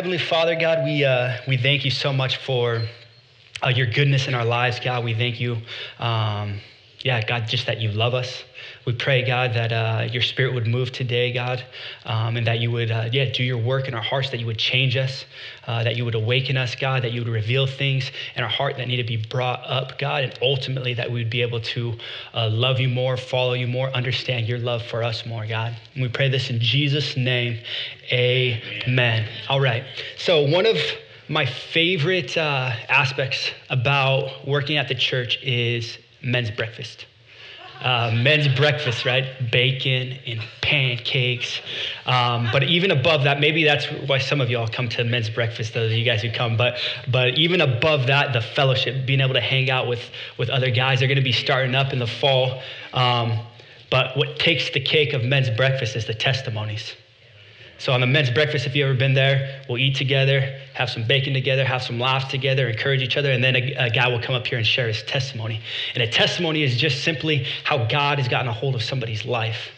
Heavenly Father, God, we, uh, we thank you so much for uh, your goodness in our lives, God. We thank you, um, yeah, God, just that you love us. We pray, God, that uh, your spirit would move today, God, um, and that you would, uh, yeah, do your work in our hearts, that you would change us, uh, that you would awaken us, God, that you would reveal things in our heart that need to be brought up, God, and ultimately that we would be able to uh, love you more, follow you more, understand your love for us more, God. And we pray this in Jesus' name. Amen. Amen. All right. So, one of my favorite uh, aspects about working at the church is men's breakfast uh, men's breakfast, right? Bacon and pancakes. Um, but even above that, maybe that's why some of y'all come to men's breakfast, those of you guys who come. But but even above that, the fellowship, being able to hang out with with other guys, they're going to be starting up in the fall. Um, but what takes the cake of men's breakfast is the testimonies. So on the men's breakfast, if you've ever been there, we'll eat together, have some bacon together, have some laughs together, encourage each other, and then a, a, guy will come up here and share his testimony. And a testimony is just simply how God has gotten a hold of somebody's life.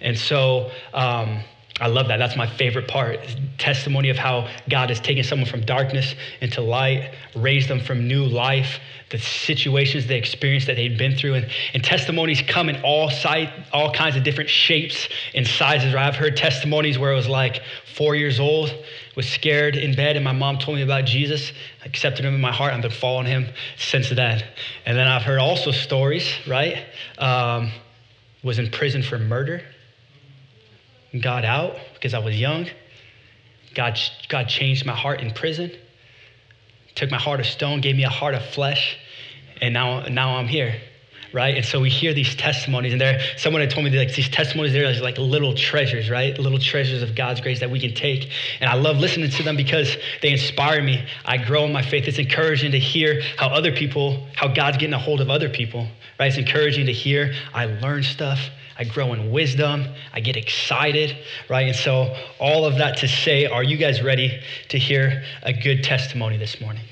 And so um, I love that. That's my favorite part. Testimony of how God has taken someone from darkness into light, raised them from new life, the situations they experienced that they'd been through. And, and testimonies come in all size, all kinds of different shapes and sizes. I've heard testimonies where it was like four years old, was scared in bed, and my mom told me about Jesus. Accepted him in my heart. I've been following him since then. And then I've heard also stories, right? Um, was in prison for murder got out because I was young. God, God changed my heart in prison, took my heart of stone, gave me a heart of flesh, and now, now I'm here, right? And so we hear these testimonies, and there, someone had told me that like these testimonies, they're like little treasures, right? Little treasures of God's grace that we can take. And I love listening to them because they inspire me. I grow in my faith. It's encouraging to hear how other people, how God's getting a hold of other people, right? It's encouraging to hear I learn stuff I grow in wisdom, I get excited, right? And so, all of that to say, are you guys ready to hear a good testimony this morning?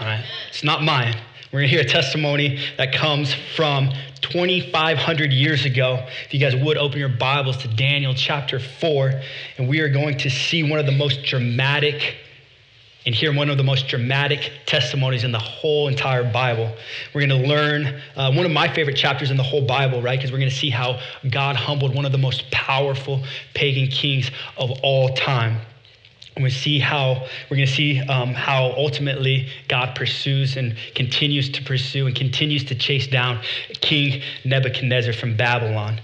All right, it's not mine. We're gonna hear a testimony that comes from 2,500 years ago. If you guys would open your Bibles to Daniel chapter 4, and we are going to see one of the most dramatic and hear one of the most dramatic testimonies in the whole entire Bible. We're going to learn uh, one of my favorite chapters in the whole Bible, right? Because we're going to see how God humbled one of the most powerful pagan kings of all time. And we see how we're going to see um, how ultimately God pursues and continues to pursue and continues to chase down King Nebuchadnezzar from Babylon.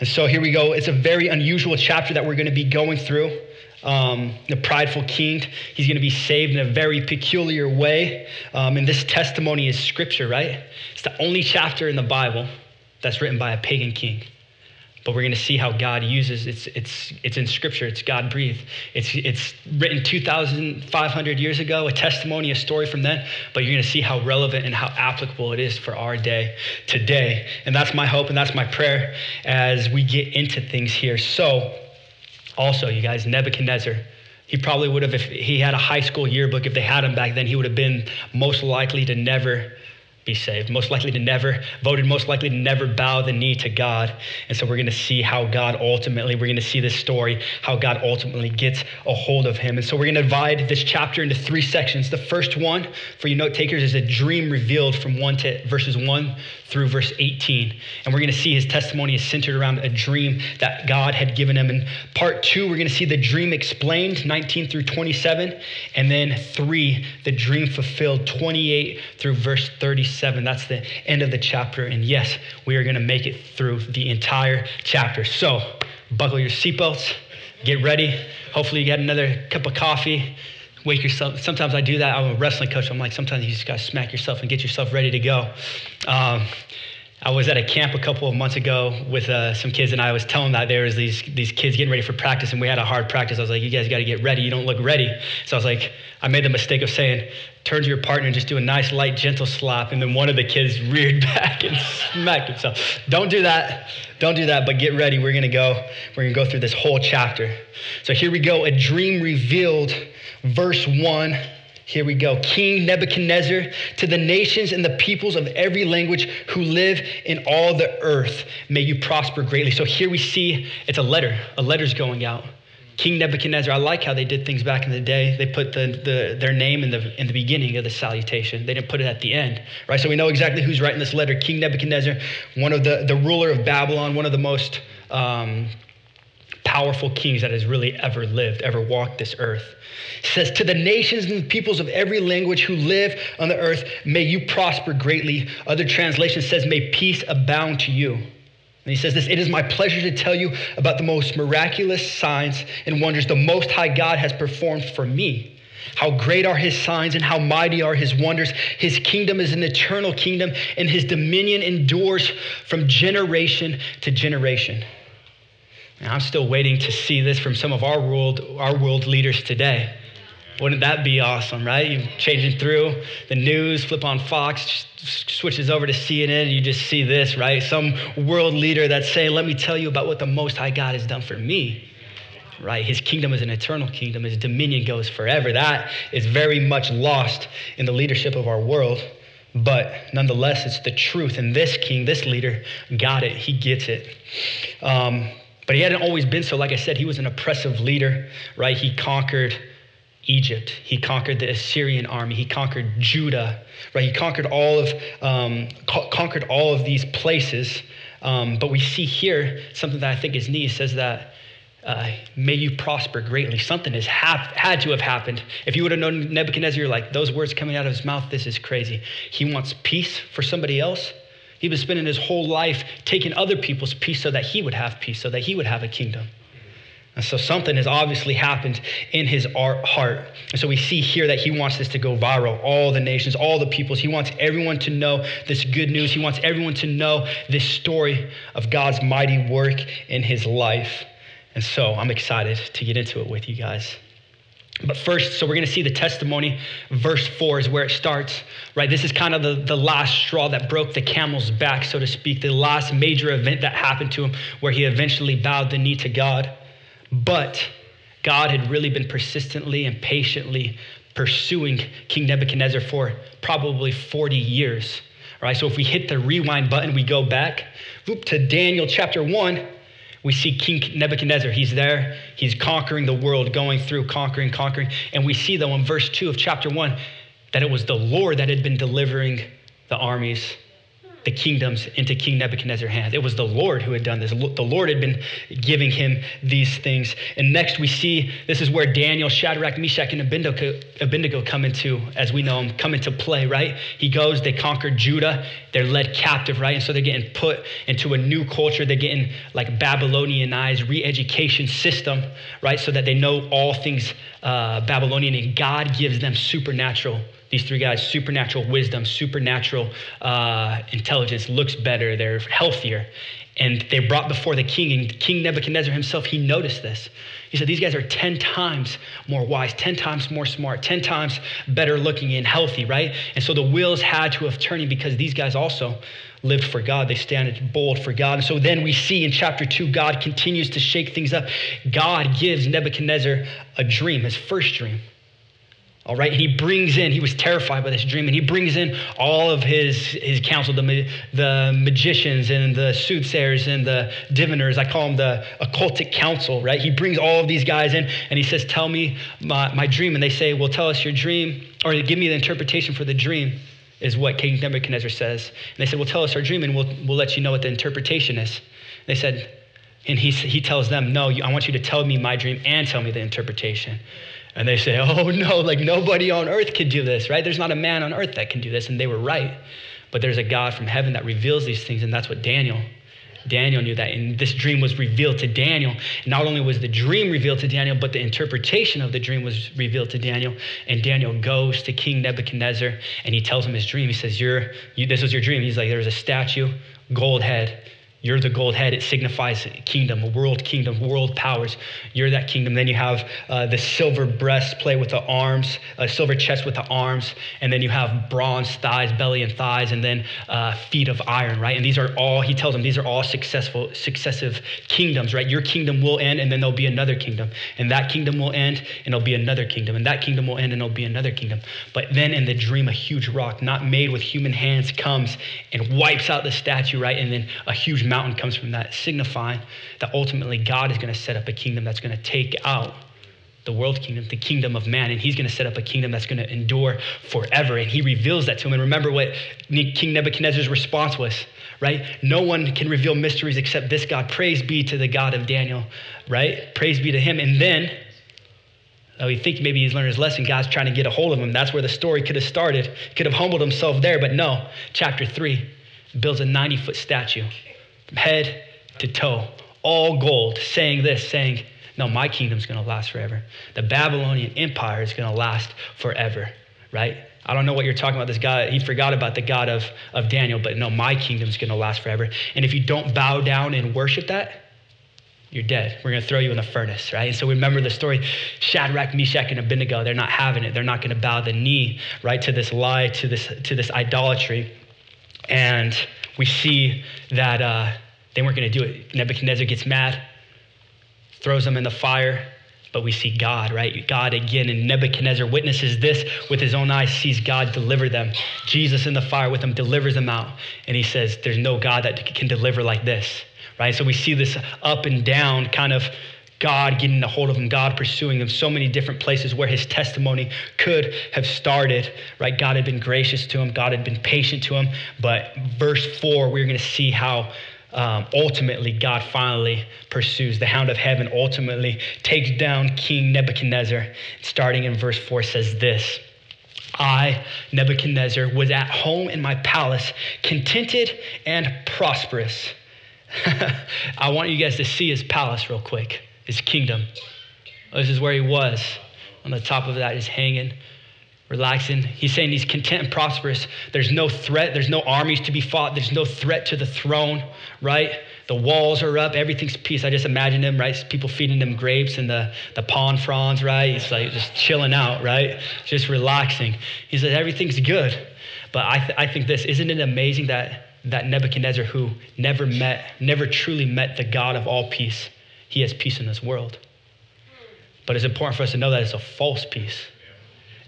And so here we go. It's a very unusual chapter that we're going to be going through um, the prideful king. He's going to be saved in a very peculiar way. Um, and this testimony is scripture, right? It's the only chapter in the Bible that's written by a pagan king. But we're going to see how God uses it's it's it's in scripture. It's God breathed. It's it's written 2,500 years ago, a testimony, a story from then. But you're going to see how relevant and how applicable it is for our day today. And that's my hope and that's my prayer as we get into things here. So also, you guys, Nebuchadnezzar. He probably would have, if he had a high school yearbook, if they had him back then, he would have been most likely to never be saved, most likely to never, voted most likely to never bow the knee to God. And so we're going to see how God ultimately, we're going to see this story, how God ultimately gets a hold of him. And so we're going to divide this chapter into three sections. The first one, for you note takers, is a dream revealed from 1 to verses 1 through verse 18. And we're going to see his testimony is centered around a dream that God had given him. In part two, we're going to see the dream explained, 19 through 27. And then three, the dream fulfilled, 28 through verse 37. 7. That's the end of the chapter. And yes, we are going to make it through the entire chapter. So buckle your seatbelts, get ready. Hopefully, you get another cup of coffee. Wake yourself. Sometimes I do that. I'm a wrestling coach. I'm like, sometimes you just got to smack yourself and get yourself ready to go. Um, I was at a camp a couple of months ago with uh, some kids, and I was telling that there was these these kids getting ready for practice, and we had a hard practice. I was like, "You guys got to get ready. You don't look ready." So I was like, I made the mistake of saying, "Turn to your partner and just do a nice, light, gentle slap." And then one of the kids reared back and smacked himself. Don't do that. Don't do that. But get ready. We're gonna go. We're gonna go through this whole chapter. So here we go. A dream revealed, verse one. Here we go. King Nebuchadnezzar, to the nations and the peoples of every language who live in all the earth, may you prosper greatly. So here we see it's a letter. A letter's going out. King Nebuchadnezzar, I like how they did things back in the day. They put the, the, their name in the, in the beginning of the salutation. They didn't put it at the end, right? So we know exactly who's writing this letter. King Nebuchadnezzar, one of the, the ruler of Babylon, one of the most um, powerful kings that has really ever lived, ever walked this earth. says, To the nations and peoples of every language who live on the earth, may you prosper greatly. Other translation says, May peace abound to you. And he says this It is my pleasure to tell you about the most miraculous signs and wonders the Most High God has performed for me. How great are his signs and how mighty are his wonders. His kingdom is an eternal kingdom, and his dominion endures from generation to generation. And I'm still waiting to see this from some of our world, our world leaders today. Wouldn't that be awesome, right? You changing through the news, flip on Fox, switches over to CNN, and you just see this, right? Some world leader that's saying, Let me tell you about what the Most High God has done for me, right? His kingdom is an eternal kingdom, His dominion goes forever. That is very much lost in the leadership of our world. But nonetheless, it's the truth. And this king, this leader, got it. He gets it. Um, but he hadn't always been so. Like I said, he was an oppressive leader, right? He conquered Egypt. He conquered the Assyrian army. He conquered Judah, right? He conquered all of um, co- conquered all of these places. Um, but we see here something that I think is neat. It says that uh, may you prosper greatly. Something has hap- had to have happened. If you would have known Nebuchadnezzar, you're like, those words coming out of his mouth, this is crazy. He wants peace for somebody else. He was spending his whole life taking other people's peace so that he would have peace, so that he would have a kingdom. And so something has obviously happened in his heart. And so we see here that he wants this to go viral. All the nations, all the peoples. He wants everyone to know this good news. He wants everyone to know this story of God's mighty work in his life. And so I'm excited to get into it with you guys. But first, so we're going to see the testimony. Verse 4 is where it starts, right? This is kind of the, the last straw that broke the camel's back, so to speak, the last major event that happened to him where he eventually bowed the knee to God. But God had really been persistently and patiently pursuing King Nebuchadnezzar for probably 40 years, All right, So if we hit the rewind button, we go back whoop, to Daniel chapter 1 we see King Nebuchadnezzar. He's there. He's conquering the world, going through, conquering, conquering. And we see, though, in verse 2 of chapter 1, that it was the Lord that had been delivering the armies the kingdoms into King Nebuchadnezzar's hands. It was the Lord who had done this. The Lord had been giving him these things. And next we see this is where Daniel, Shadrach, Meshach, and Abednego, Abednego come into, as we know them, come into play, right? He goes, they conquer Judah, they're led captive, right? And so they're getting put into a new culture. They're getting like Babylonianized re-education system, right? So that they know all things uh, Babylonian and God gives them supernatural these three guys supernatural wisdom supernatural uh, intelligence looks better they're healthier. And they brought before the king and king nebuchadnezzar himself he noticed this. He said these guys are 10 times more wise 10 times more smart 10 times better looking and healthy right? And so the wheels had to have turning because these guys also lived for god. They stand bold for god. And so then we see in chapter 2 god continues to shake things up. God gives nebuchadnezzar a dream his first dream all right, he brings in, he was terrified by this dream, and he brings in all of his, his counsel, the, the magicians and the soothsayers and the diviners. I call them the occultic council, right? He brings all of these guys in and he says, Tell me my, my dream. And they say, Well, tell us your dream, or give me the interpretation for the dream, is what King Nebuchadnezzar says. And they said, Well, tell us our dream and we'll, we'll let you know what the interpretation is. They said, and he, he tells them, No, I want you to tell me my dream and tell me the interpretation. And they say, oh no, like nobody on earth could do this, right? There's not a man on earth that can do this. And they were right. But there's a God from heaven that reveals these things. And that's what Daniel, Daniel knew that. And this dream was revealed to Daniel. Not only was the dream revealed to Daniel, but the interpretation of the dream was revealed to Daniel. And Daniel goes to King Nebuchadnezzar and he tells him his dream. He says, You're, you, This was your dream. He's like, There's a statue, gold head you're the gold head. It signifies kingdom, a world kingdom, world powers. You're that kingdom. Then you have uh, the silver breastplate with the arms, a silver chest with the arms, and then you have bronze thighs, belly and thighs, and then uh, feet of iron, right? And these are all, he tells them, these are all successful, successive kingdoms, right? Your kingdom will end, and then there'll be another kingdom. And that kingdom will end, and there'll be another kingdom. And that kingdom will end, and there'll be another kingdom. But then in the dream, a huge rock, not made with human hands, comes and wipes out the statue, right? And then a huge mountain mountain comes from that, signifying that ultimately God is going to set up a kingdom that's going to take out the world kingdom, the kingdom of man, and he's going to set up a kingdom that's going to endure forever. And he reveals that to him. And remember what King Nebuchadnezzar's response was, right? No one can reveal mysteries except this God. Praise be to the God of Daniel, right? Praise be to him. And then, oh, we think maybe he's learned his lesson. God's trying to get a hold of him. That's where the story could have started. Could have humbled himself there, but no. Chapter three builds a 90 foot statue head to toe, all gold, saying this, saying, no, my kingdom's going to last forever. The Babylonian Empire is going to last forever, right? I don't know what you're talking about. This guy, he forgot about the God of, of Daniel, but no, my kingdom's going to last forever. And if you don't bow down and worship that, you're dead. We're going to throw you in the furnace, right? And so remember the story Shadrach, Meshach, and Abednego, they're not having it. They're not going to bow the knee, right, to this lie, to this, to this idolatry. And we see that uh, they weren't going to do it. Nebuchadnezzar gets mad throws them in the fire. But we see God, right? God again, and Nebuchadnezzar witnesses this with his own eyes, sees God deliver them. Jesus in the fire with them delivers them out. And he says, There's no God that can deliver like this, right? So we see this up and down kind of God getting a hold of him, God pursuing him, so many different places where his testimony could have started, right? God had been gracious to him, God had been patient to him. But verse four, we're going to see how um, ultimately, God finally pursues. The hound of heaven ultimately takes down King Nebuchadnezzar. Starting in verse 4 says this I, Nebuchadnezzar, was at home in my palace, contented and prosperous. I want you guys to see his palace real quick, his kingdom. Oh, this is where he was. On the top of that, is hanging relaxing. He's saying he's content and prosperous. There's no threat. There's no armies to be fought. There's no threat to the throne, right? The walls are up. Everything's peace. I just imagine him, right? People feeding him grapes and the, the palm fronds, right? He's like just chilling out, right? Just relaxing. He says everything's good. But I, th- I think this, isn't it amazing that, that Nebuchadnezzar, who never met, never truly met the God of all peace, he has peace in this world. But it's important for us to know that it's a false peace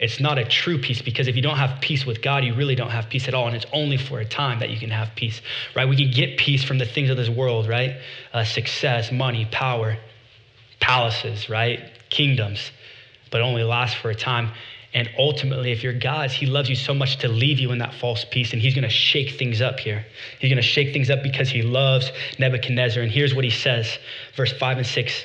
it's not a true peace because if you don't have peace with God, you really don't have peace at all. And it's only for a time that you can have peace, right? We can get peace from the things of this world, right? Uh, success, money, power, palaces, right? Kingdoms, but only lasts for a time. And ultimately, if you're God's, He loves you so much to leave you in that false peace, and He's going to shake things up here. He's going to shake things up because He loves Nebuchadnezzar. And here's what He says, verse 5 and 6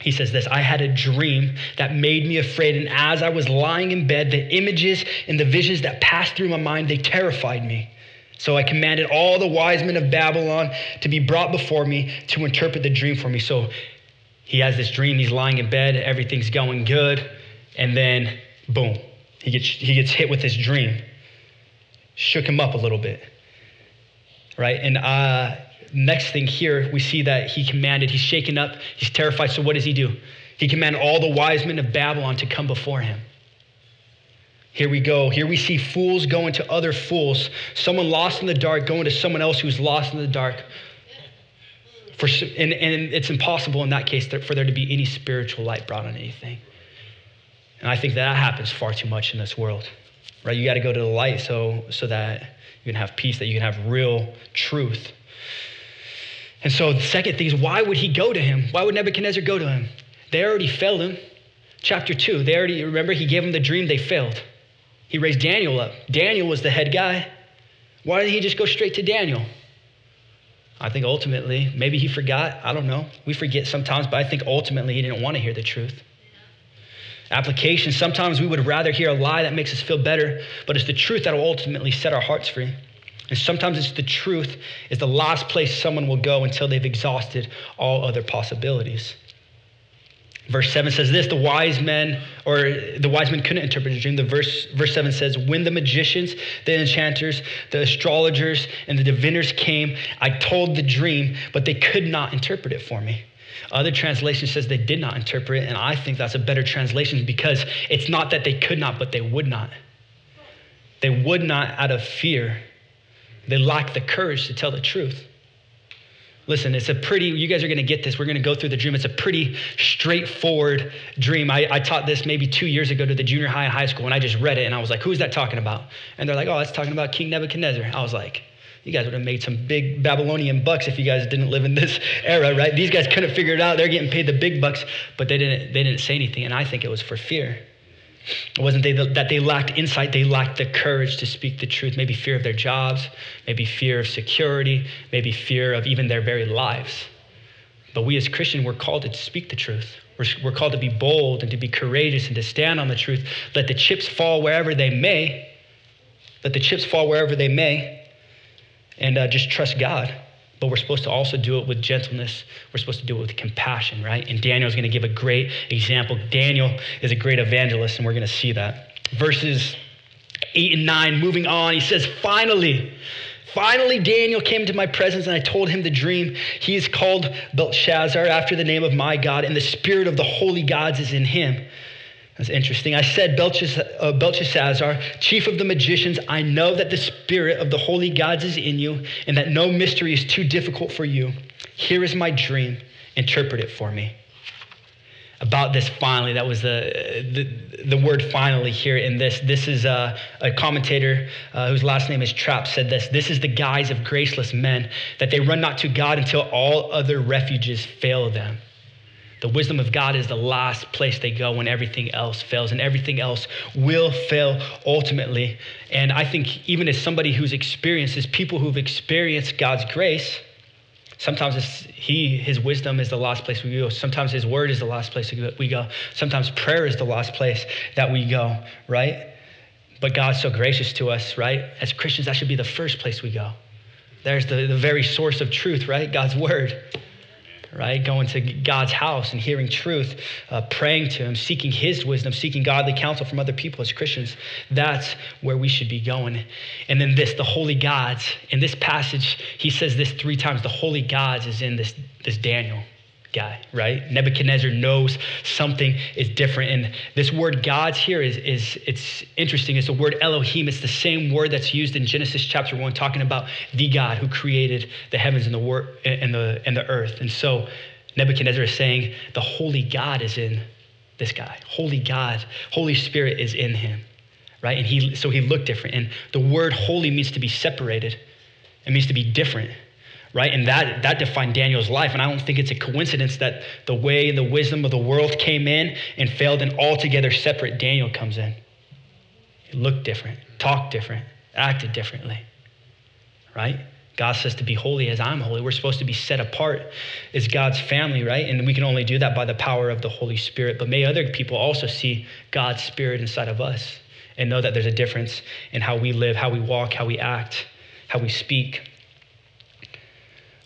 he says this I had a dream that made me afraid, and as I was lying in bed, the images and the visions that passed through my mind, they terrified me. So I commanded all the wise men of Babylon to be brought before me to interpret the dream for me. So he has this dream, he's lying in bed, everything's going good, and then boom, he gets, he gets hit with this dream. Shook him up a little bit. Right? And uh, next thing here, we see that he commanded, he's shaken up, he's terrified. So what does he do? He commanded all the wise men of Babylon to come before him. Here we go. Here we see fools going to other fools. Someone lost in the dark going to someone else who's lost in the dark. For, and, and it's impossible in that case for there to be any spiritual light brought on anything. And I think that happens far too much in this world. Right? You got to go to the light so, so that you can have peace, that you can have real truth. And so the second thing is why would he go to him? Why would Nebuchadnezzar go to him? They already failed him. Chapter 2, they already, remember, he gave him the dream, they failed. He raised Daniel up. Daniel was the head guy. Why didn't he just go straight to Daniel? I think ultimately, maybe he forgot. I don't know. We forget sometimes, but I think ultimately he didn't want to hear the truth. Application sometimes we would rather hear a lie that makes us feel better, but it's the truth that will ultimately set our hearts free. And sometimes it's the truth is the last place someone will go until they've exhausted all other possibilities. Verse 7 says this the wise men, or the wise men couldn't interpret the dream. The verse, verse 7 says, When the magicians, the enchanters, the astrologers, and the diviners came, I told the dream, but they could not interpret it for me. Other translation says they did not interpret and I think that's a better translation because it's not that they could not, but they would not. They would not out of fear they lack the courage to tell the truth. Listen, it's a pretty, you guys are going to get this. We're going to go through the dream. It's a pretty straightforward dream. I, I, taught this maybe two years ago to the junior high and high school, and I just read it, and I was like, who's that talking about? And they're like, oh, that's talking about King Nebuchadnezzar. I was like, You guys would have made some big Babylonian bucks if you guys didn't live in this era, right? These guys couldn't figure it out. They're getting paid the big bucks, but they didn't, they didn't say anything. And I think it was for fear. It wasn't they, that they lacked insight, they lacked the courage to speak the truth. Maybe fear of their jobs, maybe fear of security, maybe fear of even their very lives. But we as Christians, we're called to speak the truth. We're, we're called to be bold and to be courageous and to stand on the truth. Let the chips fall wherever they may. Let the chips fall wherever they may. And uh, just trust God. But we're supposed to also do it with gentleness. We're supposed to do it with compassion, right? And Daniel is going to give a great example. Daniel is a great evangelist, and we're going to see that. Verses 8 and 9, moving on, he says, Finally, Finally, Daniel came to my presence and I told him the dream. He is called Belshazzar after the name of my God, and the spirit of the holy gods is in him. That's interesting. I said, uh, Belteshazzar, chief of the magicians, I know that the spirit of the holy gods is in you and that no mystery is too difficult for you. Here is my dream. Interpret it for me about this finally. That was the, the, the word finally here in this. This is a, a commentator uh, whose last name is Trapp said this. This is the guise of graceless men, that they run not to God until all other refuges fail them. The wisdom of God is the last place they go when everything else fails, and everything else will fail ultimately. And I think, even as somebody who's experienced, as people who've experienced God's grace, Sometimes he, his wisdom is the last place we go. Sometimes his word is the last place we go. Sometimes prayer is the last place that we go, right? But God's so gracious to us, right? As Christians, that should be the first place we go. There's the, the very source of truth, right? God's word right? Going to God's house and hearing truth, uh, praying to Him, seeking His wisdom, seeking godly counsel from other people as Christians. That's where we should be going. And then this, the holy gods. In this passage, he says this three times. The holy gods is in this, this Daniel guy, right? Nebuchadnezzar knows something is different. And this word gods here is, is it's interesting. It's the word Elohim. It's the same word that's used in Genesis chapter one, talking about the God who created the heavens and the wor- and the and the earth. And so Nebuchadnezzar is saying the holy God is in this guy. Holy God, Holy Spirit is in him. Right? And he so he looked different. And the word holy means to be separated. It means to be different right? And that, that defined Daniel's life. And I don't think it's a coincidence that the way and the wisdom of the world came in and failed and altogether separate Daniel comes in. He looked different, talked different, acted differently, right? God says to be holy as I'm holy. We're supposed to be set apart as God's family, right? And we can only do that by the power of the Holy Spirit. But may other people also see God's Spirit inside of us and know that there's a difference in how we live, how we walk, how we act, how we speak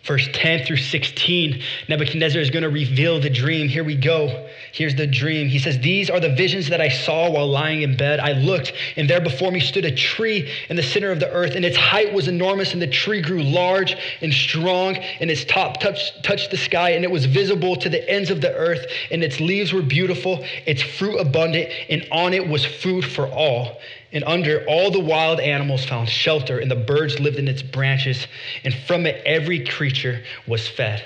verse 10 through 16, Nebuchadnezzar is going to reveal the dream. Here we go. Here's the dream. He says, These are the visions that I saw while lying in bed. I looked, and there before me stood a tree in the center of the earth, and its height was enormous, and the tree grew large and strong, and its top touched, touched the sky, and it was visible to the ends of the earth, and its leaves were beautiful, its fruit abundant, and on it was food for all and under all the wild animals found shelter, and the birds lived in its branches, and from it every creature was fed.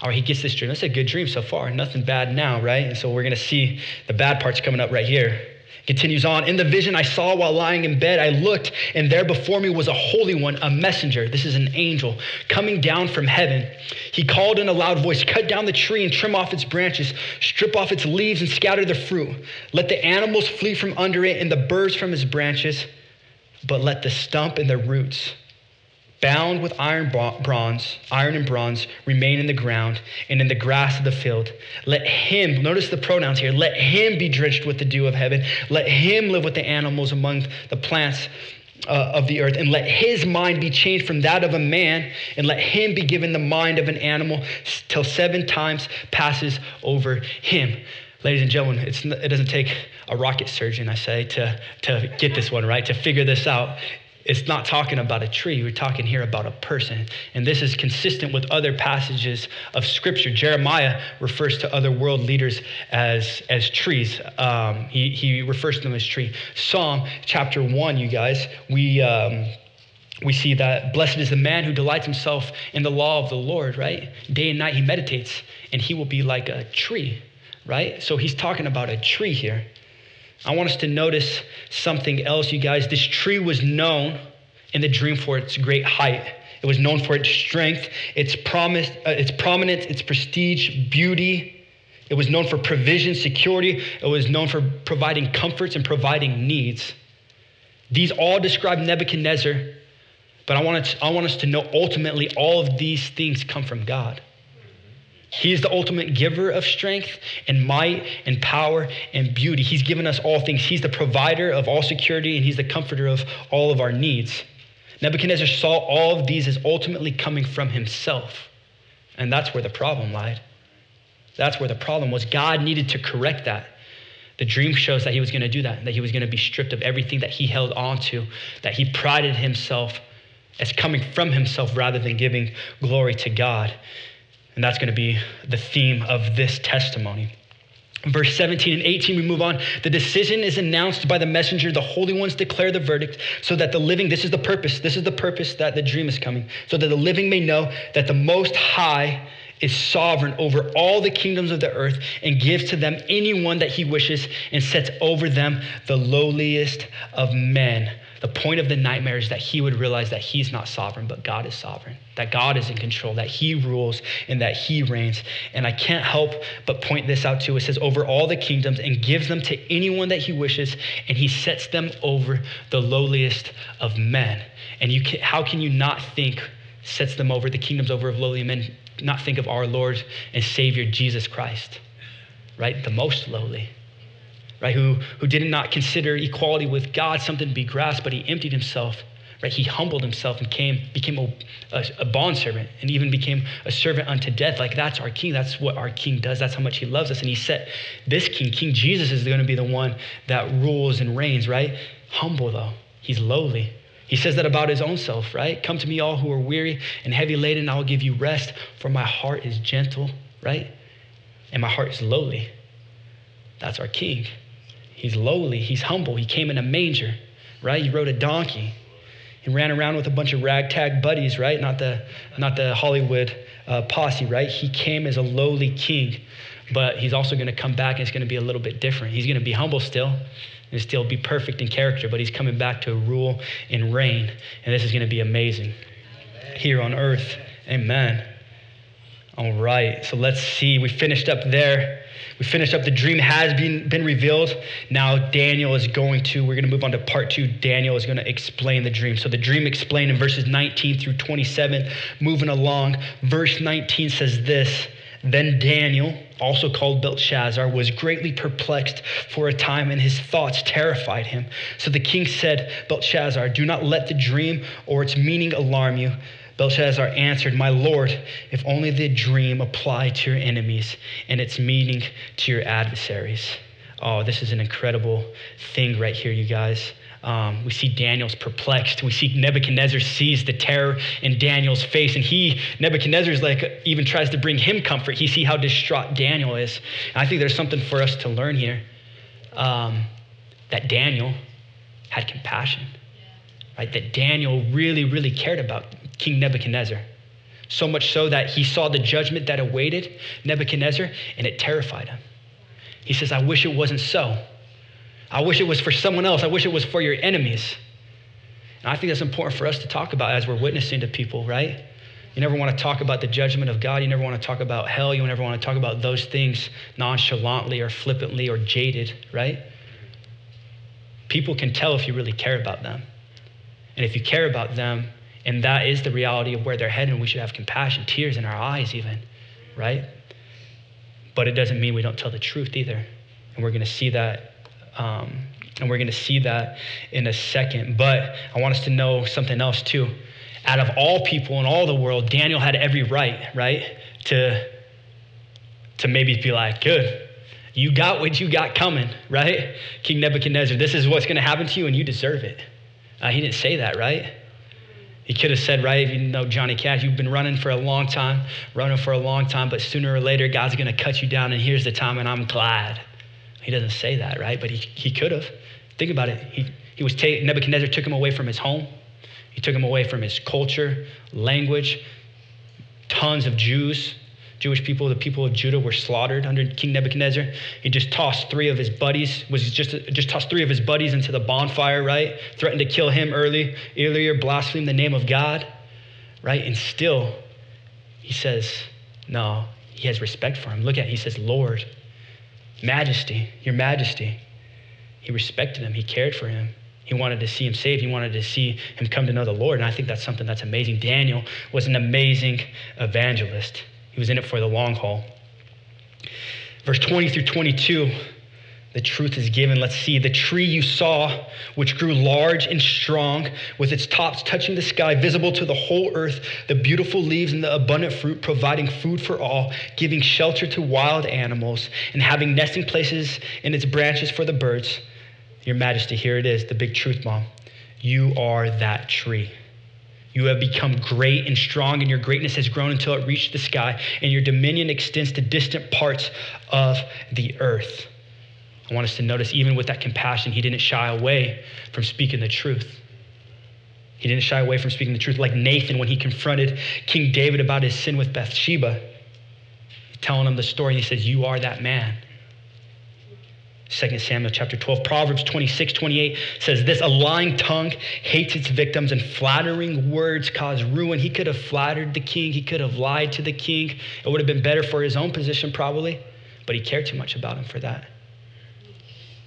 All right, he gets this dream. That's a good dream so far. Nothing bad now, right? And so we're going to see the bad parts coming up right here. Continues on. In the vision I saw while lying in bed, I looked, and there before me was a holy one, a messenger. This is an angel coming down from heaven. He called in a loud voice Cut down the tree and trim off its branches, strip off its leaves and scatter the fruit. Let the animals flee from under it and the birds from its branches, but let the stump and the roots bound with iron bronze, iron and bronze, remain in the ground and in the grass of the field. Let him, notice the pronouns here, let him be drenched with the dew of heaven. Let him live with the animals among the plants uh, of the earth, and let his mind be changed from that of a man, and let him be given the mind of an animal till seven times passes over him. Ladies and gentlemen, it doesn't take a rocket surgeon, I say, to, to get this one right, to figure this out it's not talking about a tree. We're talking here about a person. And this is consistent with other passages of Scripture. Jeremiah refers to other world leaders as, as trees. Um, he, he refers to them as tree. Psalm chapter 1, you guys, we, um, we see that blessed is the man who delights himself in the law of the Lord, right? Day and night he meditates, and he will be like a tree, right? So he's talking about a tree here. I want us to notice something else, you guys. This tree was known in the dream for its great height. It was known for its strength, its promise, uh, its prominence, its prestige, beauty. It was known for provision, security. It was known for providing comforts and providing needs. These all describe Nebuchadnezzar, but I want, to, I want us to know ultimately all of these things come from God. He is the ultimate giver of strength and might and power and beauty. He's given us all things. He's the provider of all security and he's the comforter of all of our needs. Nebuchadnezzar saw all of these as ultimately coming from himself. And that's where the problem lied. That's where the problem was. God needed to correct that. The dream shows that he was going to do that, that he was going to be stripped of everything that he held on to, that he prided himself as coming from himself rather than giving glory to God. And that's going to be the theme of this testimony. Verse 17 and 18, we move on. The decision is announced by the messenger. The holy ones declare the verdict so that the living, this is the purpose, this is the purpose that the dream is coming, so that the living may know that the Most High is sovereign over all the kingdoms of the earth and gives to them anyone that he wishes and sets over them the lowliest of men. The point of the nightmare is that he would realize that he's not sovereign, but God is sovereign, that God is in control, that he rules, and that he reigns. And I can't help but point this out too. It says, over all the kingdoms and gives them to anyone that he wishes, and he sets them over the lowliest of men. And you can, how can you not think, sets them over the kingdoms over of lowly men, not think of our Lord and Savior Jesus Christ, right? The most lowly right? Who, who did not consider equality with God something to be grasped, but he emptied himself, right? He humbled himself and came, became a, a, a bondservant and even became a servant unto death. Like that's our king. That's what our king does. That's how much he loves us. And he set this king, King Jesus, is going to be the one that rules and reigns, right? Humble though. He's lowly. He says that about his own self, right? Come to me, all who are weary and heavy laden, I will give you rest, for my heart is gentle, right? And my heart is lowly. That's our king. He's lowly, he's humble. He came in a manger, right? He rode a donkey. He ran around with a bunch of ragtag buddies, right? Not the, not the Hollywood uh, posse, right? He came as a lowly king, but he's also going to come back and it's going to be a little bit different. He's going to be humble still and still be perfect in character, but he's coming back to rule and reign. And this is going to be amazing here on earth. Amen. All right, so let's see. We finished up there. We finished up the dream has been, been revealed. Now Daniel is going to, we're going to move on to part two. Daniel is going to explain the dream. So the dream explained in verses 19 through 27. Moving along, verse 19 says this Then Daniel, also called Belshazzar, was greatly perplexed for a time, and his thoughts terrified him. So the king said, Belshazzar, do not let the dream or its meaning alarm you. Belshazzar answered, My Lord, if only the dream applied to your enemies and its meaning to your adversaries. Oh, this is an incredible thing right here, you guys. Um, we see Daniel's perplexed. We see Nebuchadnezzar sees the terror in Daniel's face, and he, Nebuchadnezzar, is like, even tries to bring him comfort. He see how distraught Daniel is. And I think there's something for us to learn here. Um, that Daniel had compassion, right? That Daniel really, really cared about King Nebuchadnezzar. So much so that he saw the judgment that awaited Nebuchadnezzar and it terrified him. He says, I wish it wasn't so. I wish it was for someone else. I wish it was for your enemies. And I think that's important for us to talk about as we're witnessing to people, right? You never want to talk about the judgment of God. You never want to talk about hell. You never want to talk about those things nonchalantly or flippantly or jaded, right? People can tell if you really care about them. And if you care about them, and that is the reality of where they're headed. We should have compassion, tears in our eyes, even, right? But it doesn't mean we don't tell the truth either. And we're going to see that. Um, and we're going to see that in a second. But I want us to know something else too. Out of all people in all the world, Daniel had every right, right, to, to maybe be like, good, you got what you got coming, right? King Nebuchadnezzar, this is what's going to happen to you and you deserve it. Uh, he didn't say that, right? He could have said, right, you know, Johnny Cash, you've been running for a long time, running for a long time, but sooner or later, God's going to cut you down, and here's the time, and I'm glad. He doesn't say that, right? But he, he could have. Think about it. He, he was ta- Nebuchadnezzar took him away from his home. He took him away from his culture, language. Tons of Jews Jewish people, the people of Judah, were slaughtered under King Nebuchadnezzar. He just tossed three of his buddies, was just just tossed three of his buddies into the bonfire, right? Threatened to kill him early, earlier, blasphemed the name of God, right? And still, he says, no, he has respect for him. Look at it. He says, Lord, majesty, your majesty. He respected him, he cared for him. He wanted to see him saved. He wanted to see him come to know the Lord. And I think that's something that's amazing. Daniel was an amazing evangelist, he was in it for the long haul. Verse 20 through 22 the truth is given. Let's see. The tree you saw, which grew large and strong, with its tops touching the sky, visible to the whole earth, the beautiful leaves and the abundant fruit, providing food for all, giving shelter to wild animals, and having nesting places in its branches for the birds. Your Majesty, here it is, the big truth Mom. You are that tree. You have become great and strong, and your greatness has grown until it reached the sky, and your dominion extends to distant parts of the earth. I want us to notice, even with that compassion, he didn't shy away from speaking the truth. He didn't shy away from speaking the truth, like Nathan when he confronted King David about his sin with Bathsheba, telling him the story. He says, You are that man. 2 Samuel chapter 12. Proverbs 26, 28 says this A lying tongue hates its victims, and flattering words cause ruin. He could have flattered the king, he could have lied to the king. It would have been better for his own position, probably, but he cared too much about him for that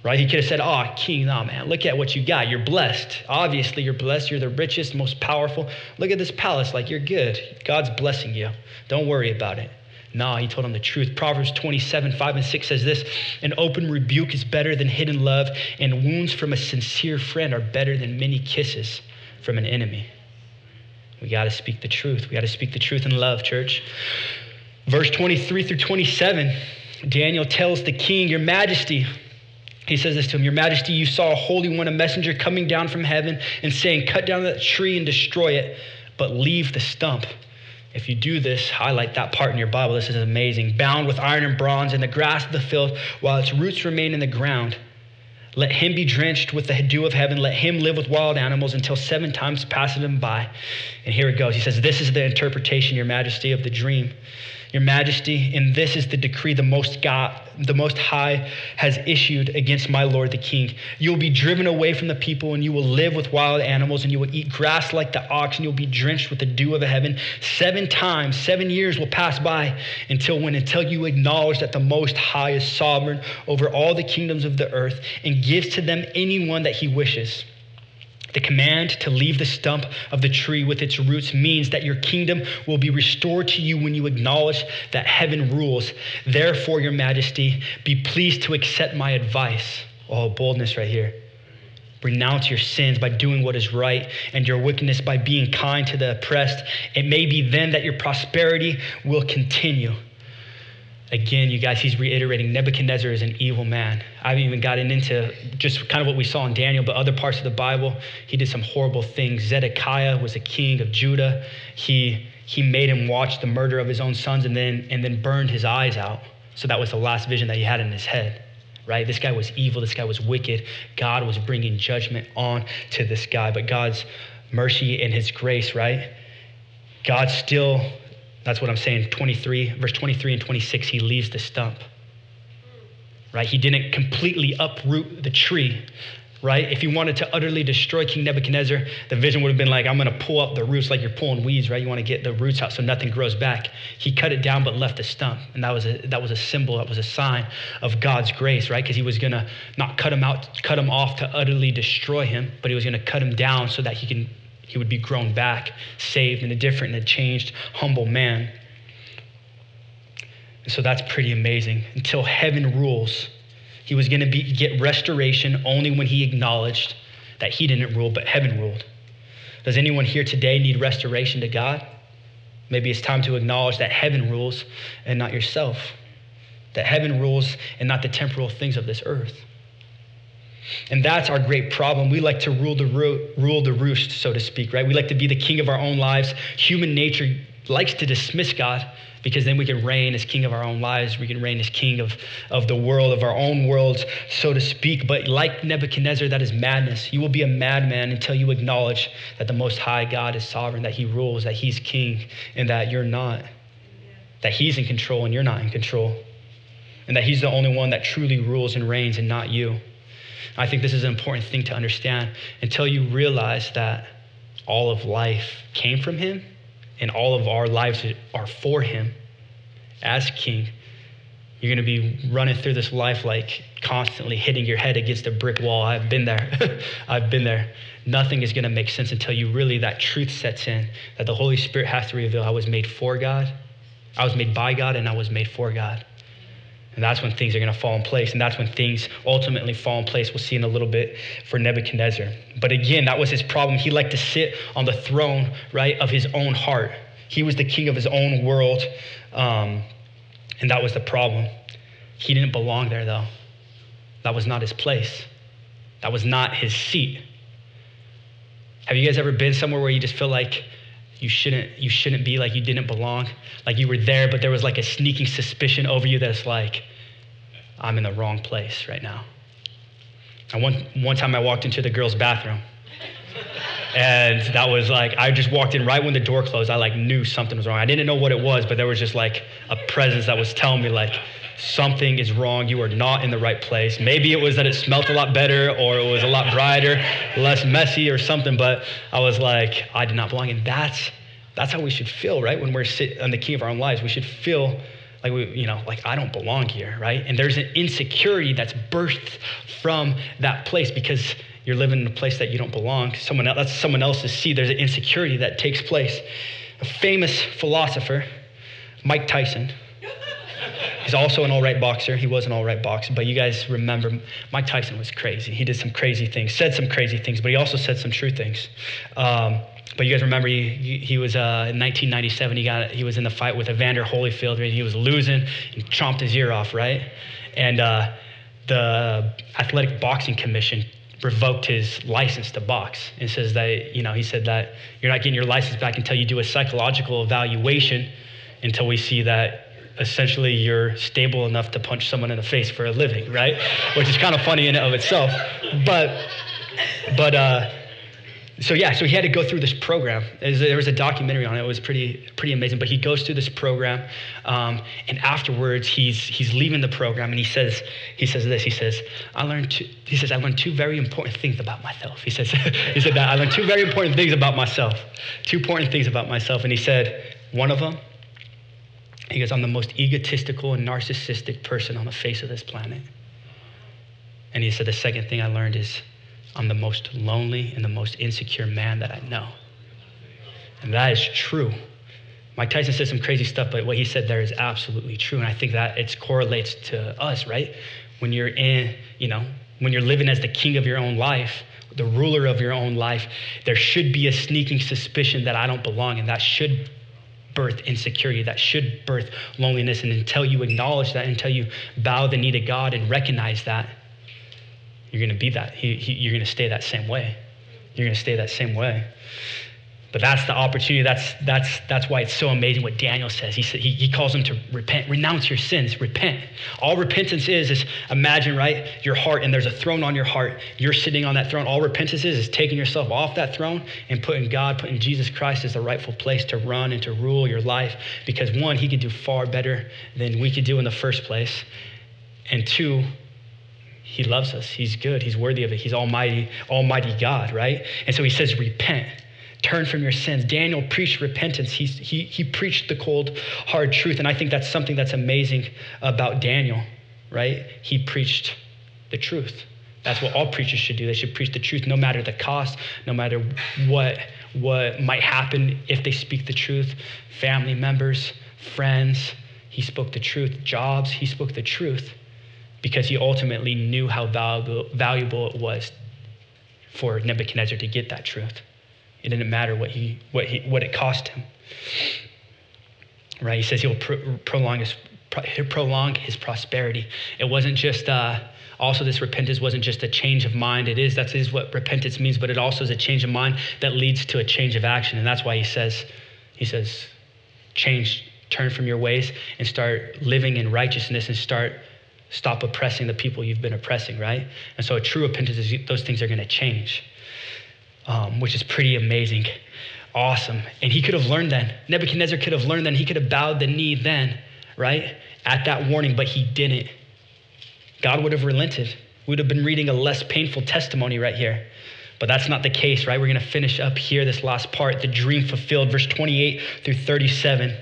right? He could have said, Oh, king, no, man, look at what you got. You're blessed. Obviously, you're blessed. You're the richest, most powerful. Look at this palace. Like, you're good. God's blessing you. Don't worry about it. No, he told him the truth. Proverbs 27, 5 and 6 says this An open rebuke is better than hidden love, and wounds from a sincere friend are better than many kisses from an enemy. We got to speak the truth. We got to speak the truth in love, church. Verse 23 through 27, Daniel tells the king, Your majesty, he says this to him Your Majesty, you saw a holy one, a messenger coming down from heaven and saying, Cut down that tree and destroy it, but leave the stump. If you do this, highlight that part in your Bible. This is amazing. Bound with iron and bronze in the grass of the field, while its roots remain in the ground. Let him be drenched with the dew of heaven. Let him live with wild animals until seven times passes him by. And here it goes. He says, This is the interpretation, Your Majesty, of the dream. Your Majesty, and this is the decree the most God, the Most High has issued against my Lord the King. You will be driven away from the people, and you will live with wild animals, and you will eat grass like the ox, and you'll be drenched with the dew of the heaven. Seven times, seven years will pass by until when? Until you acknowledge that the Most High is sovereign over all the kingdoms of the earth and gives to them anyone that he wishes. The command to leave the stump of the tree with its roots means that your kingdom will be restored to you when you acknowledge that heaven rules. Therefore, your majesty, be pleased to accept my advice. Oh, boldness right here. Renounce your sins by doing what is right and your wickedness by being kind to the oppressed. It may be then that your prosperity will continue. Again, you guys, he's reiterating Nebuchadnezzar is an evil man. I haven't even gotten into just kind of what we saw in Daniel, but other parts of the Bible, he did some horrible things. Zedekiah was a king of Judah. He, he made him watch the murder of his own sons and then, and then burned his eyes out. So that was the last vision that he had in his head, right? This guy was evil. This guy was wicked. God was bringing judgment on to this guy. But God's mercy and his grace, right? God still that's what I'm saying. 23, verse 23 and 26, he leaves the stump. Right? He didn't completely uproot the tree. Right? If he wanted to utterly destroy King Nebuchadnezzar, the vision would have been like, I'm going to pull up the roots like you're pulling weeds, right? You want to get the roots out so nothing grows back. He cut it down but left the stump. And that was a, that was a symbol, that was a sign of God's grace, right? Because he was going to not cut him out, cut him off to utterly destroy him, but he was going to cut him down so that he can he would be grown back, saved and a different and a changed, humble man. And so that's pretty amazing. Until heaven rules, he was going to get restoration only when he acknowledged that he didn't rule, but heaven ruled. Does anyone here today need restoration to God? Maybe it's time to acknowledge that heaven rules and not yourself, that heaven rules and not the temporal things of this earth. And that's our great problem. We like to rule the, ro- rule the roost, so to speak, right? We like to be the king of our own lives. Human nature likes to dismiss God because then we can reign as king of our own lives. We can reign as king of, of the world, of our own worlds, so to speak. But like Nebuchadnezzar, that is madness. You will be a madman until you acknowledge that the Most High God is sovereign, that He rules, that He's king, and that you're not. That He's in control and you're not in control. And that He's the only one that truly rules and reigns and not you. I think this is an important thing to understand until you realize that all of life came from him and all of our lives are for him as king, you're going to be running through this life like constantly hitting your head against a brick wall. I've been there. I've been there. Nothing is going to make sense until you really, that truth sets in, that the Holy Spirit has to reveal I was made for God, I was made by God, and I was made for God. And that's when things are going to fall in place. And that's when things ultimately fall in place. We'll see in a little bit for Nebuchadnezzar. But again, that was his problem. He liked to sit on the throne, right, of his own heart. He was the king of his own world. Um, and that was the problem. He didn't belong there, though. That was not his place, that was not his seat. Have you guys ever been somewhere where you just feel like you shouldn't you shouldn't be like you didn't belong. Like you were there but there was like a sneaking suspicion over you that's like i'm in the wrong place right now. And one, one time i walked into the girls bathroom. And that was like i just walked in right when the door closed. I like knew something was wrong. I didn't know what it was but there was just like a presence that was telling me like something is wrong. You are not in the right place. Maybe it was that it smelled a lot better or it was a lot brighter, less messy or something, but I was like, I did not belong. And that's that's how we should feel, right? When we're sitting on the key of our own lives, we should feel like we, you know, like I don't belong here, right? And there's an insecurity that's birthed from that place because you're living in a place that you don't belong. Someone else, that's someone else's seed. There's an insecurity that takes place. A famous philosopher, Mike Tyson, He's also an all right boxer. He was an all right boxer. But you guys remember, Mike Tyson was crazy. He did some crazy things, said some crazy things, but he also said some true things. Um, but you guys remember he, he was uh, in 1997. He got he was in the fight with Evander Holyfield. He was losing and chomped his ear off, right? And uh, the Athletic Boxing Commission revoked his license to box and says that you know he said that you're not getting your license back until you do a psychological evaluation until we see that essentially you're stable enough to punch someone in the face for a living, right? Which is kind of funny in and of itself. But, but, uh, so yeah, so he had to go through this program. There was a documentary on it. It was pretty, pretty amazing. But he goes through this program, um, and afterwards, he's he's leaving the program, and he says he says this. He says, "I learned two, he says I learned two very important things about myself." He says he said that I learned two very important things about myself. Two important things about myself, and he said one of them he goes, I'm the most egotistical and narcissistic person on the face of this planet. And he said, The second thing I learned is I'm the most lonely and the most insecure man that I know. And that is true. Mike Tyson said some crazy stuff, but what he said there is absolutely true. And I think that it correlates to us, right? When you're in, you know, when you're living as the king of your own life, the ruler of your own life, there should be a sneaking suspicion that I don't belong, and that should birth insecurity, that should birth loneliness. And until you acknowledge that, until you bow the knee to God and recognize that, you're going to be that. You're going to stay that same way. You're going to stay that same way. But that's the opportunity. That's, that's, that's why it's so amazing what Daniel says. He, he, he calls them to repent, renounce your sins, repent. All repentance is, is imagine, right, your heart, and there's a throne on your heart. You're sitting on that throne. All repentance is, is taking yourself off that throne and putting God, putting Jesus Christ as the rightful place to run and to rule your life. Because one, he can do far better than we could do in the first place. And two, he loves us. He's good. He's worthy of it. He's almighty, almighty God, right? And so he says, repent. Turn from your sins. Daniel preached repentance. He's, he, he preached the cold, hard truth. And I think that's something that's amazing about Daniel, right? He preached the truth. That's what all preachers should do. They should preach the truth no matter the cost, no matter what, what might happen if they speak the truth. Family members, friends, he spoke the truth. Jobs, he spoke the truth because he ultimately knew how valuable, valuable it was for Nebuchadnezzar to get that truth. It didn't matter what, he, what, he, what it cost him. Right? He says he'll pro- prolong, his, prolong his prosperity. It wasn't just, uh, also, this repentance wasn't just a change of mind. It is, that is what repentance means, but it also is a change of mind that leads to a change of action. And that's why he says, he says, change, turn from your ways and start living in righteousness and start stop oppressing the people you've been oppressing, right? And so a true repentance is those things are going to change um, which is pretty amazing. Awesome. And he could have learned then. Nebuchadnezzar could have learned then. He could have bowed the knee then, right? At that warning, but he didn't. God would have relented. We would have been reading a less painful testimony right here. But that's not the case, right? We're going to finish up here, this last part, the dream fulfilled, verse 28 through 37.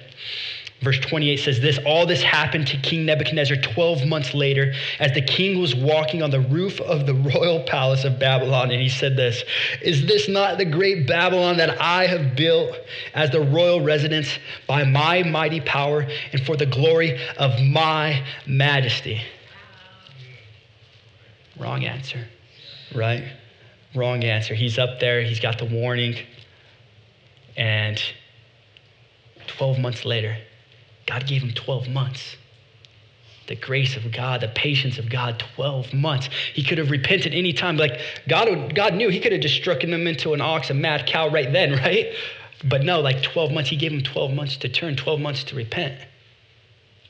Verse 28 says this All this happened to King Nebuchadnezzar 12 months later as the king was walking on the roof of the royal palace of Babylon. And he said this Is this not the great Babylon that I have built as the royal residence by my mighty power and for the glory of my majesty? Wrong answer, right? Wrong answer. He's up there, he's got the warning. And 12 months later, God gave him 12 months. The grace of God, the patience of God, 12 months. He could have repented any time. Like God, God knew he could have just struck him into an ox, a mad cow right then, right? But no, like 12 months, he gave him 12 months to turn, 12 months to repent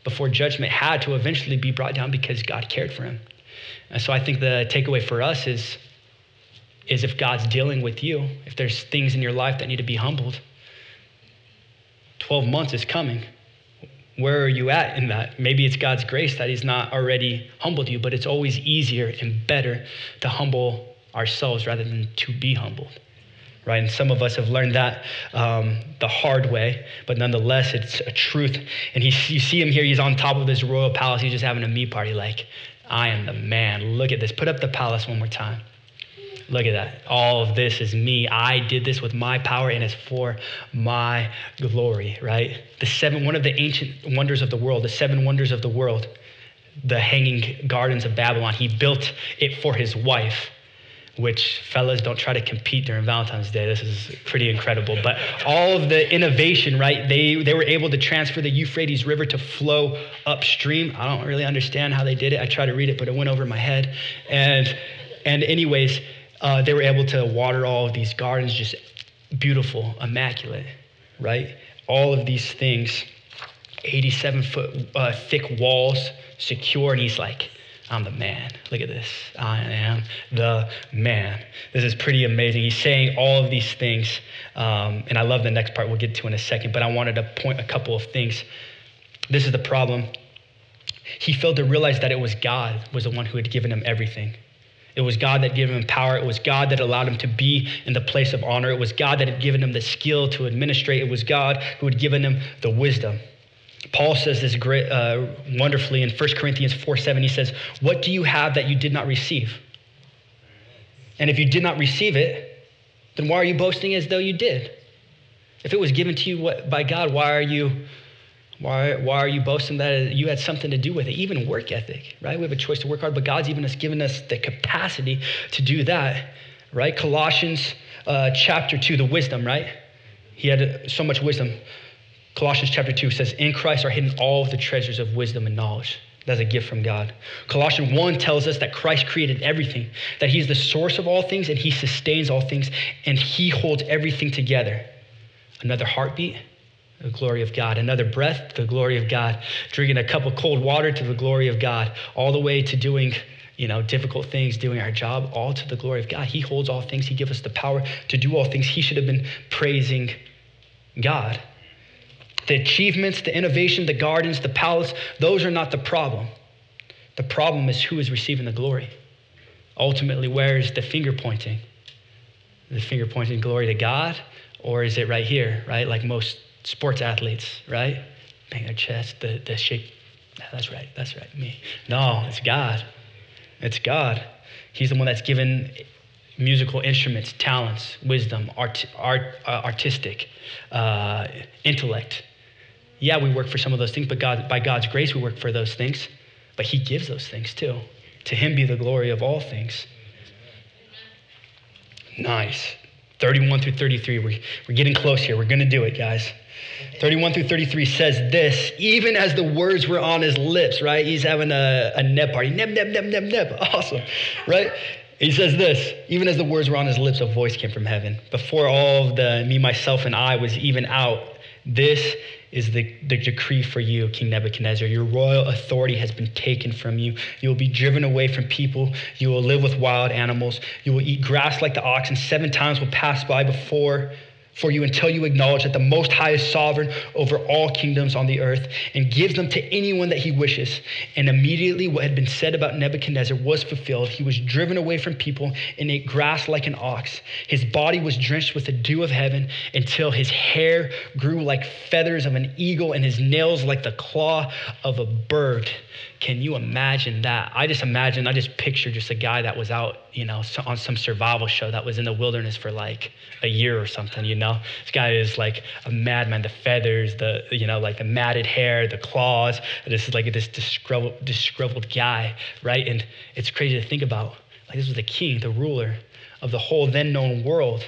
before judgment had to eventually be brought down because God cared for him. And so I think the takeaway for us is, is if God's dealing with you, if there's things in your life that need to be humbled, 12 months is coming where are you at in that? Maybe it's God's grace that He's not already humbled you, but it's always easier and better to humble ourselves rather than to be humbled. Right? And some of us have learned that um, the hard way, but nonetheless, it's a truth. And he, you see him here, he's on top of this royal palace. He's just having a me party, like, I am the man. Look at this. Put up the palace one more time. Look at that. All of this is me. I did this with my power and it's for my glory, right? The seven, one of the ancient wonders of the world, the seven wonders of the world, the hanging gardens of Babylon. He built it for his wife, which fellas don't try to compete during Valentine's Day. This is pretty incredible. But all of the innovation, right? They, they were able to transfer the Euphrates River to flow upstream. I don't really understand how they did it. I tried to read it, but it went over my head. And, and anyways, uh, they were able to water all of these gardens, just beautiful, immaculate, right? All of these things, 87 foot uh, thick walls, secure. And he's like, I'm the man. Look at this. I am the man. This is pretty amazing. He's saying all of these things. Um, and I love the next part we'll get to in a second, but I wanted to point a couple of things. This is the problem. He failed to realize that it was God was the one who had given him everything. It was God that gave him power. It was God that allowed him to be in the place of honor. It was God that had given him the skill to administrate. It was God who had given him the wisdom. Paul says this great, uh, wonderfully in 1 Corinthians 4 7. He says, What do you have that you did not receive? And if you did not receive it, then why are you boasting as though you did? If it was given to you by God, why are you why, why are you boasting that you had something to do with it? Even work ethic, right? We have a choice to work hard, but God's even us given us the capacity to do that, right? Colossians uh, chapter 2, the wisdom, right? He had so much wisdom. Colossians chapter 2 says, In Christ are hidden all the treasures of wisdom and knowledge. That's a gift from God. Colossians 1 tells us that Christ created everything, that He's the source of all things and He sustains all things, and He holds everything together. Another heartbeat, the glory of God. Another breath, the glory of God. Drinking a cup of cold water to the glory of God. All the way to doing, you know, difficult things, doing our job, all to the glory of God. He holds all things. He gives us the power to do all things. He should have been praising God. The achievements, the innovation, the gardens, the palace, those are not the problem. The problem is who is receiving the glory. Ultimately, where is the finger pointing? The finger pointing glory to God, or is it right here, right? Like most sports athletes, right? Bang their chest, the, the shape. That's right, that's right, me. No, it's God. It's God. He's the one that's given musical instruments, talents, wisdom, art, art, uh, artistic, uh, intellect. Yeah, we work for some of those things, but God, by God's grace, we work for those things. But He gives those things too. To Him be the glory of all things. Nice. 31 through 33. We're, we're getting close here. We're going to do it, guys. 31 through 33 says this, even as the words were on his lips, right? He's having a, a neb party. Neb, neb, neb, neb, neb. Awesome, right? He says this, even as the words were on his lips, a voice came from heaven. Before all of the me, myself, and I was even out, this is the, the decree for you, King Nebuchadnezzar. Your royal authority has been taken from you. You will be driven away from people. You will live with wild animals. You will eat grass like the oxen. Seven times will pass by before for you until you acknowledge that the Most High is sovereign over all kingdoms on the earth and gives them to anyone that he wishes. And immediately what had been said about Nebuchadnezzar was fulfilled. He was driven away from people and ate grass like an ox. His body was drenched with the dew of heaven until his hair grew like feathers of an eagle and his nails like the claw of a bird. Can you imagine that? I just imagine, I just picture just a guy that was out, you know, on some survival show that was in the wilderness for like a year or something, you know? This guy is like a madman, the feathers, the, you know, like the matted hair, the claws. This is like this disgruntled, disgruntled guy, right? And it's crazy to think about. Like this was the king, the ruler of the whole then known world.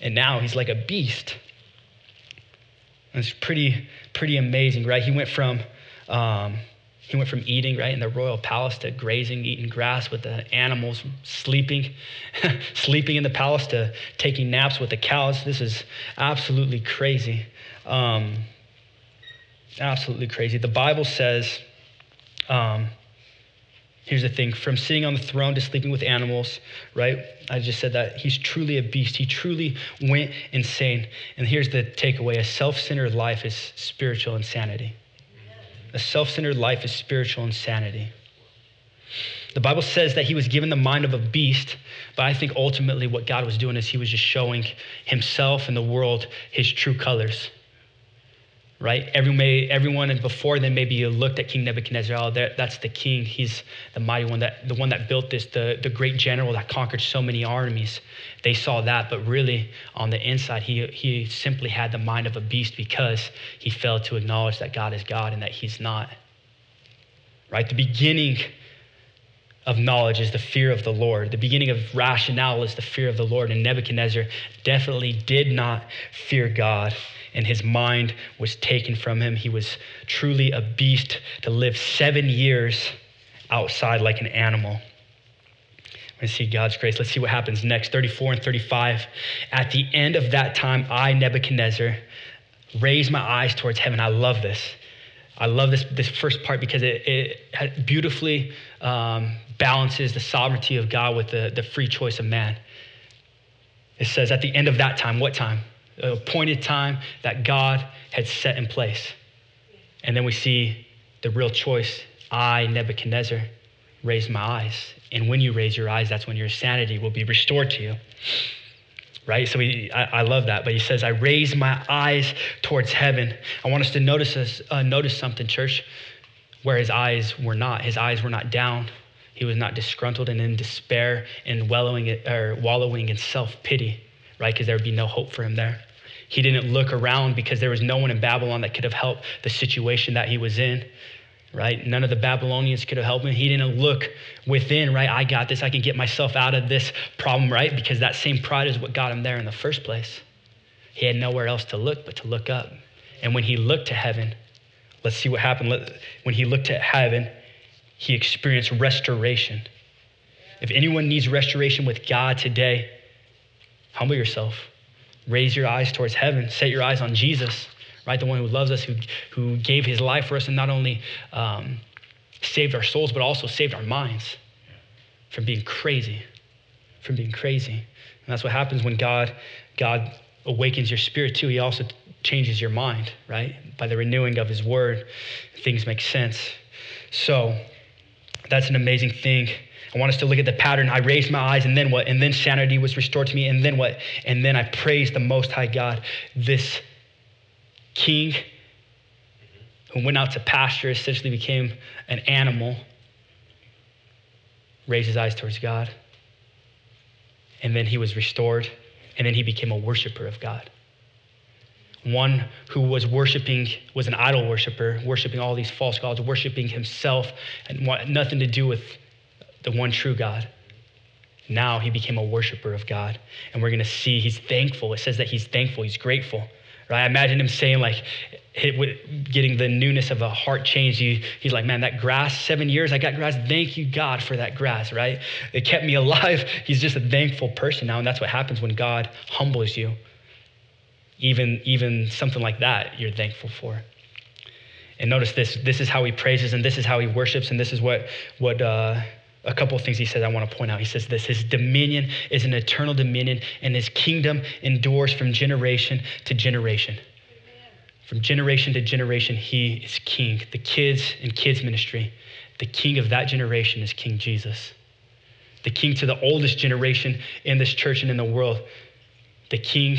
And now he's like a beast. And it's pretty, pretty amazing, right? He went from, um, he went from eating, right, in the royal palace to grazing, eating grass with the animals, sleeping, sleeping in the palace to taking naps with the cows. This is absolutely crazy. Um, absolutely crazy. The Bible says, um, here's the thing from sitting on the throne to sleeping with animals, right? I just said that he's truly a beast. He truly went insane. And here's the takeaway a self centered life is spiritual insanity. A self centered life is spiritual insanity. The Bible says that he was given the mind of a beast, but I think ultimately what God was doing is he was just showing himself and the world his true colors right? Every may, everyone before then maybe looked at King Nebuchadnezzar, oh, that, that's the king. He's the mighty one, that, the one that built this, the, the great general that conquered so many armies. They saw that, but really on the inside, he, he simply had the mind of a beast because he failed to acknowledge that God is God and that he's not. Right? The beginning of knowledge is the fear of the Lord. The beginning of rationale is the fear of the Lord. And Nebuchadnezzar definitely did not fear God and his mind was taken from him. He was truly a beast to live seven years outside like an animal. Let's see God's grace. Let's see what happens next. 34 and 35. At the end of that time, I, Nebuchadnezzar, raised my eyes towards heaven. I love this. I love this, this first part because it, it beautifully um, balances the sovereignty of God with the, the free choice of man. It says, at the end of that time, what time? Appointed time that God had set in place. And then we see the real choice. I, Nebuchadnezzar, raised my eyes. And when you raise your eyes, that's when your sanity will be restored to you. Right? So we, I, I love that. But he says, I raised my eyes towards heaven. I want us to notice, this, uh, notice something, church, where his eyes were not. His eyes were not down. He was not disgruntled and in despair and wallowing, or wallowing in self pity, right? Because there would be no hope for him there. He didn't look around because there was no one in Babylon that could have helped the situation that he was in, right? None of the Babylonians could have helped him. He didn't look within, right? I got this. I can get myself out of this problem, right? Because that same pride is what got him there in the first place. He had nowhere else to look but to look up. And when he looked to heaven, let's see what happened. When he looked at heaven, he experienced restoration. If anyone needs restoration with God today, humble yourself raise your eyes towards heaven, set your eyes on Jesus, right? The one who loves us, who, who gave his life for us and not only um, saved our souls, but also saved our minds from being crazy, from being crazy. And that's what happens when God, God awakens your spirit too. He also changes your mind, right? By the renewing of his word, things make sense. So that's an amazing thing. I want us to look at the pattern. I raised my eyes, and then what? And then sanity was restored to me, and then what? And then I praised the Most High God, this king who went out to pasture, essentially became an animal, raised his eyes towards God, and then he was restored, and then he became a worshiper of God. One who was worshiping, was an idol worshiper, worshiping all these false gods, worshiping himself, and nothing to do with the one true God. Now he became a worshiper of God. And we're going to see he's thankful. It says that he's thankful, he's grateful. Right? I imagine him saying, like, getting the newness of a heart change. He, he's like, man, that grass, seven years, I got grass. Thank you, God, for that grass, right? It kept me alive. He's just a thankful person now. And that's what happens when God humbles you. Even, even something like that, you're thankful for. And notice this this is how he praises, and this is how he worships, and this is what, what, uh, a couple of things he says I want to point out. He says this His dominion is an eternal dominion, and his kingdom endures from generation to generation. From generation to generation, he is king. The kids and kids ministry, the king of that generation is King Jesus. The king to the oldest generation in this church and in the world, the king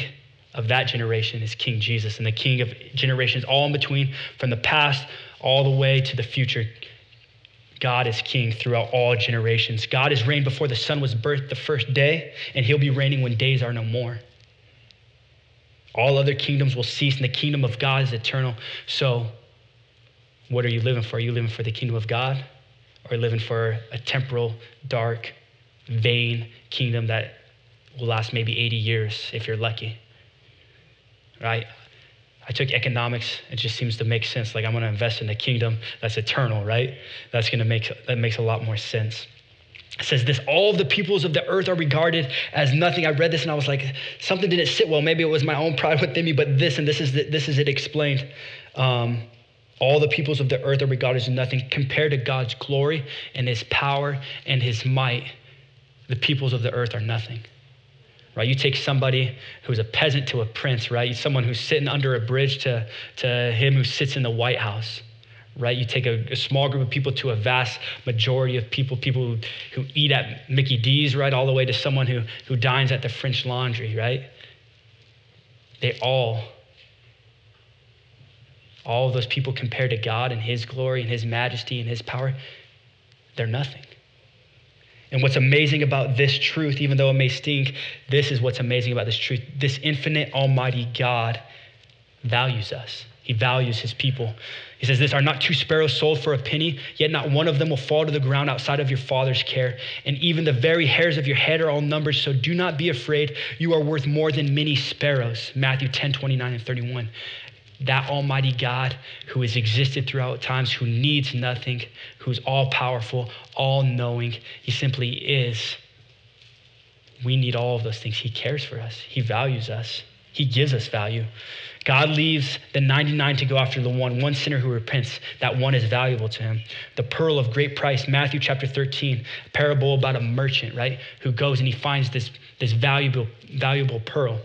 of that generation is King Jesus. And the king of generations all in between, from the past all the way to the future, God is king throughout all generations. God has reigned before the sun was birthed the first day, and he'll be reigning when days are no more. All other kingdoms will cease, and the kingdom of God is eternal. So, what are you living for? Are you living for the kingdom of God? Or are you living for a temporal, dark, vain kingdom that will last maybe 80 years if you're lucky? Right? I took economics. It just seems to make sense. Like I'm going to invest in a kingdom that's eternal, right? That's going to make that makes a lot more sense. It says this all the peoples of the earth are regarded as nothing. I read this and I was like, something didn't sit well. Maybe it was my own pride within me, but this and this is the, this is it explained. Um, all the peoples of the earth are regarded as nothing compared to God's glory and His power and His might. The peoples of the earth are nothing right? You take somebody who's a peasant to a prince, right? Someone who's sitting under a bridge to, to him who sits in the White House, right? You take a, a small group of people to a vast majority of people, people who, who eat at Mickey D's, right? All the way to someone who, who dines at the French Laundry, right? They all, all those people compared to God and His glory and His majesty and His power, they're nothing. And what's amazing about this truth, even though it may stink, this is what's amazing about this truth. This infinite, almighty God values us. He values his people. He says, This are not two sparrows sold for a penny, yet not one of them will fall to the ground outside of your father's care. And even the very hairs of your head are all numbered, so do not be afraid. You are worth more than many sparrows. Matthew 10, 29 and 31 that Almighty God who has existed throughout times, who needs nothing, who's all powerful, all knowing. He simply is. We need all of those things. He cares for us, He values us, He gives us value. God leaves the 99 to go after the one, one sinner who repents. That one is valuable to him. The pearl of great price, Matthew chapter 13, a parable about a merchant, right? Who goes and he finds this, this valuable, valuable pearl.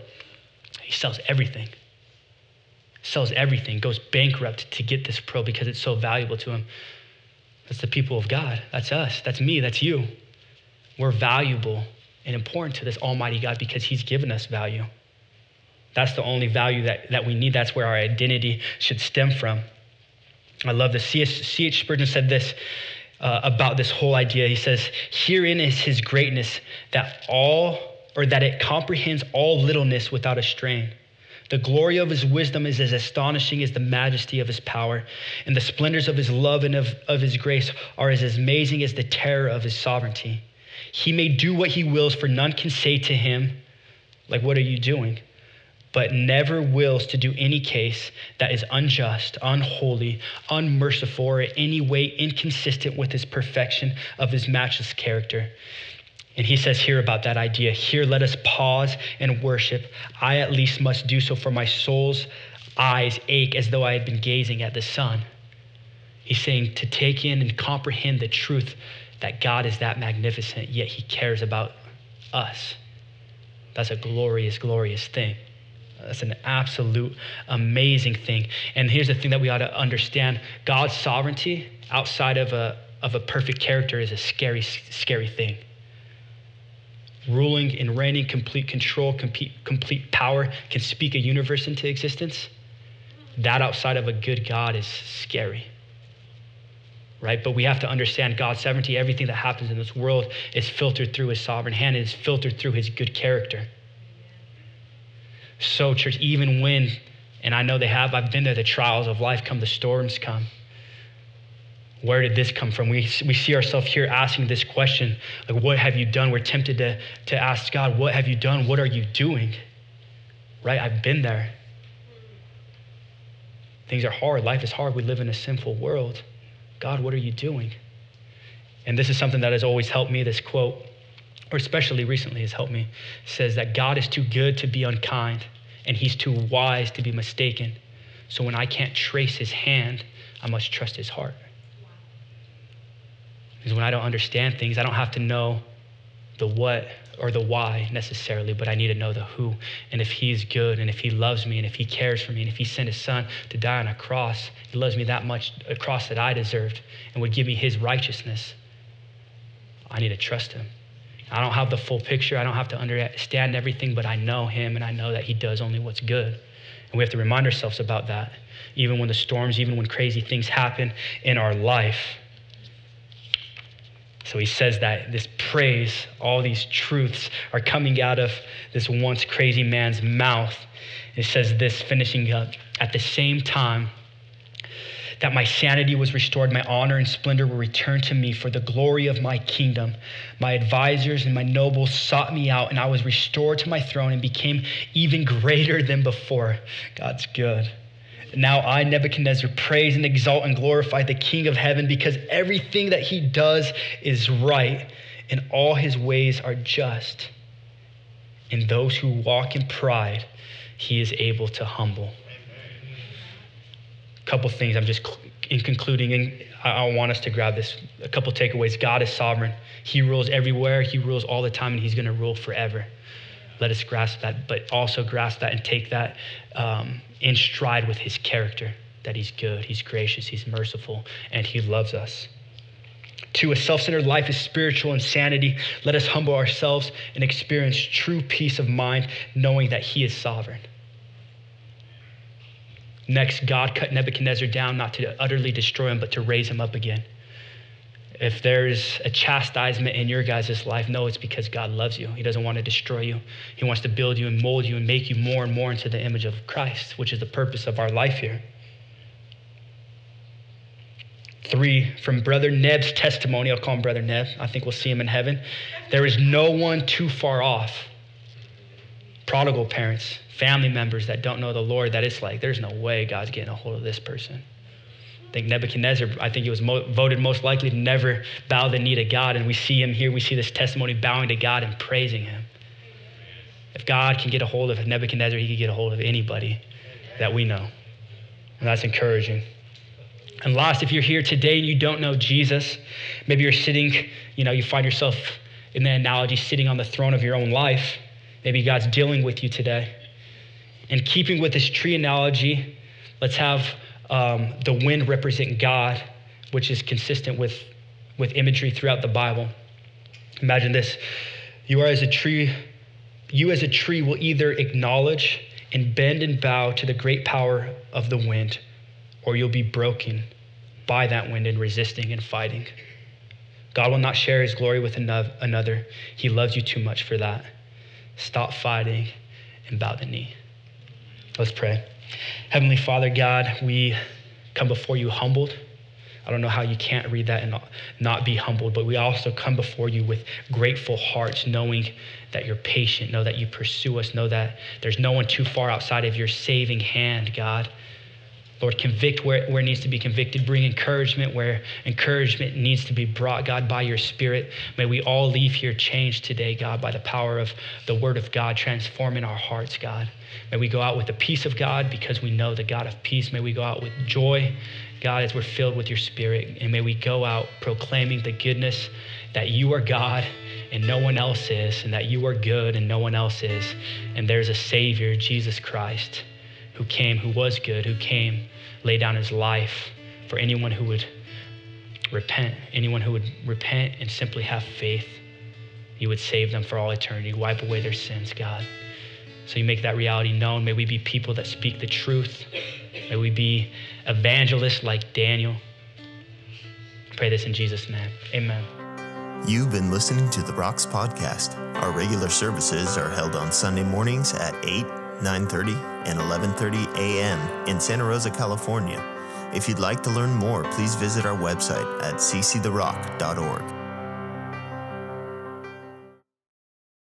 He sells everything sells everything, goes bankrupt to get this pearl because it's so valuable to him. That's the people of God. That's us. That's me. That's you. We're valuable and important to this Almighty God because He's given us value. That's the only value that, that we need. That's where our identity should stem from. I love this. C.H. Spurgeon said this uh, about this whole idea. He says, Herein is His greatness that all, or that it comprehends all littleness without a strain. The glory of his wisdom is as astonishing as the majesty of his power, and the splendors of his love and of, of his grace are as amazing as the terror of his sovereignty. He may do what he wills, for none can say to him, like, what are you doing? But never wills to do any case that is unjust, unholy, unmerciful, or in any way inconsistent with his perfection of his matchless character. And he says here about that idea here, let us pause and worship. I at least must do so, for my soul's eyes ache as though I had been gazing at the sun. He's saying to take in and comprehend the truth that God is that magnificent, yet he cares about us. That's a glorious, glorious thing. That's an absolute amazing thing. And here's the thing that we ought to understand God's sovereignty outside of a, of a perfect character is a scary, scary thing ruling and reigning, complete control, complete, complete power, can speak a universe into existence, that outside of a good God is scary. Right? But we have to understand God's sovereignty. Everything that happens in this world is filtered through his sovereign hand, it is filtered through his good character. So, church, even when, and I know they have, I've been there, the trials of life come, the storms come where did this come from? We, we see ourselves here asking this question like, what have you done? We're tempted to, to ask God, what have you done? What are you doing? Right? I've been there. Things are hard. Life is hard. We live in a sinful world. God, what are you doing? And this is something that has always helped me. This quote, or especially recently, has helped me, says that God is too good to be unkind, and he's too wise to be mistaken. So when I can't trace his hand, I must trust his heart. Because when I don't understand things, I don't have to know the what or the why necessarily, but I need to know the who. And if He's good, and if He loves me, and if He cares for me, and if He sent His Son to die on a cross, He loves me that much, a cross that I deserved, and would give me His righteousness, I need to trust Him. I don't have the full picture. I don't have to understand everything, but I know Him, and I know that He does only what's good. And we have to remind ourselves about that, even when the storms, even when crazy things happen in our life. So he says that this praise, all these truths are coming out of this once crazy man's mouth. It says this, finishing up, at the same time that my sanity was restored, my honor and splendor were returned to me for the glory of my kingdom. My advisors and my nobles sought me out, and I was restored to my throne and became even greater than before. God's good. Now I, Nebuchadnezzar, praise and exalt and glorify the King of heaven because everything that he does is right and all his ways are just. And those who walk in pride, he is able to humble. A couple things I'm just in concluding, and I want us to grab this. A couple takeaways. God is sovereign, He rules everywhere, He rules all the time, and He's going to rule forever. Let us grasp that, but also grasp that and take that um, in stride with his character that he's good, he's gracious, he's merciful, and he loves us. Two, a self centered life is spiritual insanity. Let us humble ourselves and experience true peace of mind, knowing that he is sovereign. Next, God cut Nebuchadnezzar down not to utterly destroy him, but to raise him up again. If there's a chastisement in your guys' life, no, it's because God loves you. He doesn't want to destroy you. He wants to build you and mold you and make you more and more into the image of Christ, which is the purpose of our life here. Three, from Brother Neb's testimony, I'll call him Brother Neb. I think we'll see him in heaven. There is no one too far off. Prodigal parents, family members that don't know the Lord, that it's like, there's no way God's getting a hold of this person. I think Nebuchadnezzar, I think he was mo- voted most likely to never bow the knee to God. And we see him here, we see this testimony bowing to God and praising him. If God can get a hold of Nebuchadnezzar, he can get a hold of anybody that we know. And that's encouraging. And last, if you're here today and you don't know Jesus, maybe you're sitting, you know, you find yourself in the analogy sitting on the throne of your own life. Maybe God's dealing with you today. And keeping with this tree analogy, let's have um, the wind represent God, which is consistent with, with imagery throughout the Bible. Imagine this you are as a tree, you as a tree will either acknowledge and bend and bow to the great power of the wind, or you'll be broken by that wind and resisting and fighting. God will not share his glory with another. He loves you too much for that. Stop fighting and bow the knee. Let's pray. Heavenly Father, God, we come before you humbled. I don't know how you can't read that and not, be humbled, but we also come before you with grateful hearts, knowing that you're patient, know that you pursue us, know that there's no one too far outside of your saving hand, God. Lord, convict where, where it needs to be convicted. Bring encouragement where encouragement needs to be brought, God, by your Spirit. May we all leave here changed today, God, by the power of the Word of God transforming our hearts, God. May we go out with the peace of God because we know the God of peace. May we go out with joy, God, as we're filled with your Spirit. And may we go out proclaiming the goodness that you are God and no one else is, and that you are good and no one else is. And there's a Savior, Jesus Christ, who came, who was good, who came lay down his life for anyone who would repent, anyone who would repent and simply have faith. You would save them for all eternity, wipe away their sins, God. So you make that reality known. May we be people that speak the truth. May we be evangelists like Daniel. Pray this in Jesus' name. Amen. You've been listening to the Rocks Podcast. Our regular services are held on Sunday mornings at 8 9:30, and 11:30 a.m. in Santa Rosa, California. If you'd like to learn more, please visit our website at cctherock.org.